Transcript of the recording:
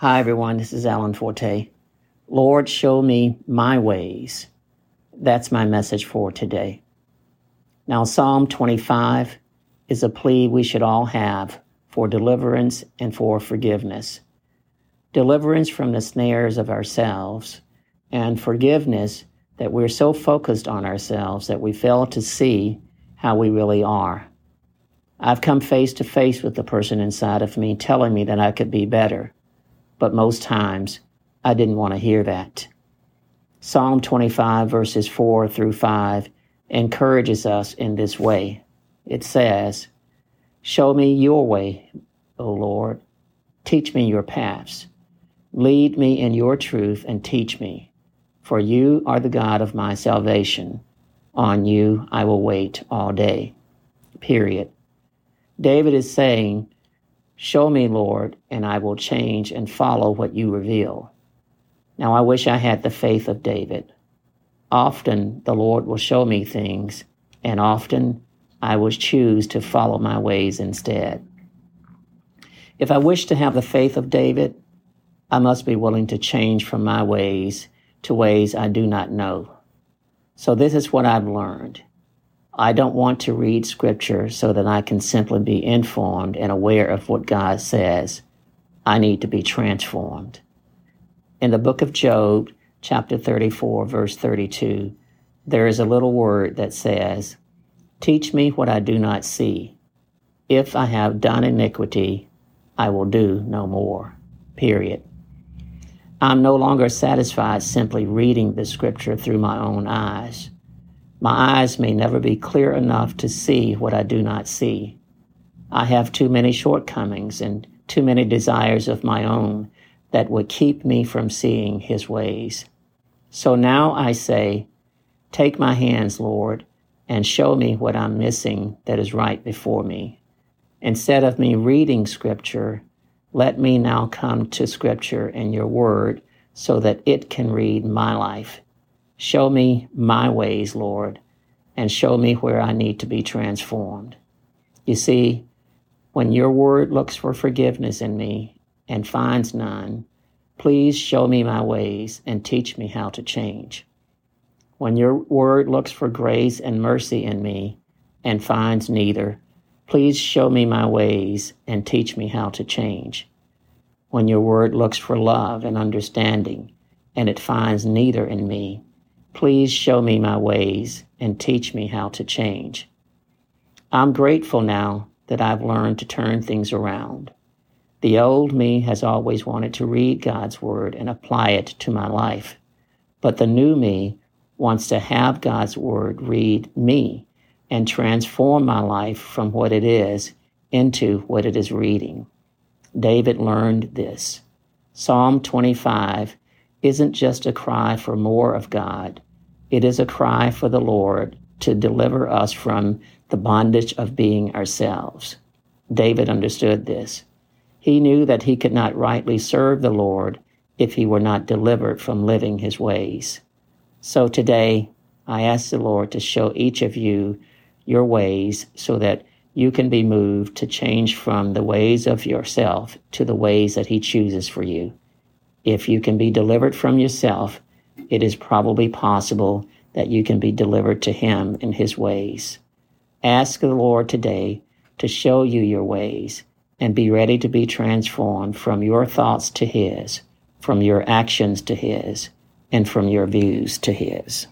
Hi, everyone. This is Alan Forte. Lord, show me my ways. That's my message for today. Now, Psalm 25 is a plea we should all have for deliverance and for forgiveness. Deliverance from the snares of ourselves and forgiveness that we're so focused on ourselves that we fail to see how we really are. I've come face to face with the person inside of me telling me that I could be better but most times I didn't want to hear that. Psalm 25, verses 4 through 5, encourages us in this way. It says, Show me your way, O Lord. Teach me your paths. Lead me in your truth and teach me, for you are the God of my salvation. On you I will wait all day. Period. David is saying, Show me, Lord, and I will change and follow what you reveal. Now, I wish I had the faith of David. Often the Lord will show me things, and often I will choose to follow my ways instead. If I wish to have the faith of David, I must be willing to change from my ways to ways I do not know. So, this is what I've learned. I don't want to read scripture so that I can simply be informed and aware of what God says. I need to be transformed. In the book of Job, chapter 34, verse 32, there is a little word that says, Teach me what I do not see. If I have done iniquity, I will do no more. Period. I'm no longer satisfied simply reading the scripture through my own eyes. My eyes may never be clear enough to see what I do not see. I have too many shortcomings and too many desires of my own that would keep me from seeing his ways. So now I say, Take my hands, Lord, and show me what I'm missing that is right before me. Instead of me reading Scripture, let me now come to Scripture and your word so that it can read my life Show me my ways, Lord, and show me where I need to be transformed. You see, when your word looks for forgiveness in me and finds none, please show me my ways and teach me how to change. When your word looks for grace and mercy in me and finds neither, please show me my ways and teach me how to change. When your word looks for love and understanding and it finds neither in me, Please show me my ways and teach me how to change. I'm grateful now that I've learned to turn things around. The old me has always wanted to read God's Word and apply it to my life, but the new me wants to have God's Word read me and transform my life from what it is into what it is reading. David learned this. Psalm 25 isn't just a cry for more of God, it is a cry for the Lord to deliver us from the bondage of being ourselves. David understood this. He knew that he could not rightly serve the Lord if he were not delivered from living his ways. So today, I ask the Lord to show each of you your ways so that you can be moved to change from the ways of yourself to the ways that He chooses for you. If you can be delivered from yourself, it is probably possible that you can be delivered to Him in His ways. Ask the Lord today to show you your ways and be ready to be transformed from your thoughts to His, from your actions to His, and from your views to His.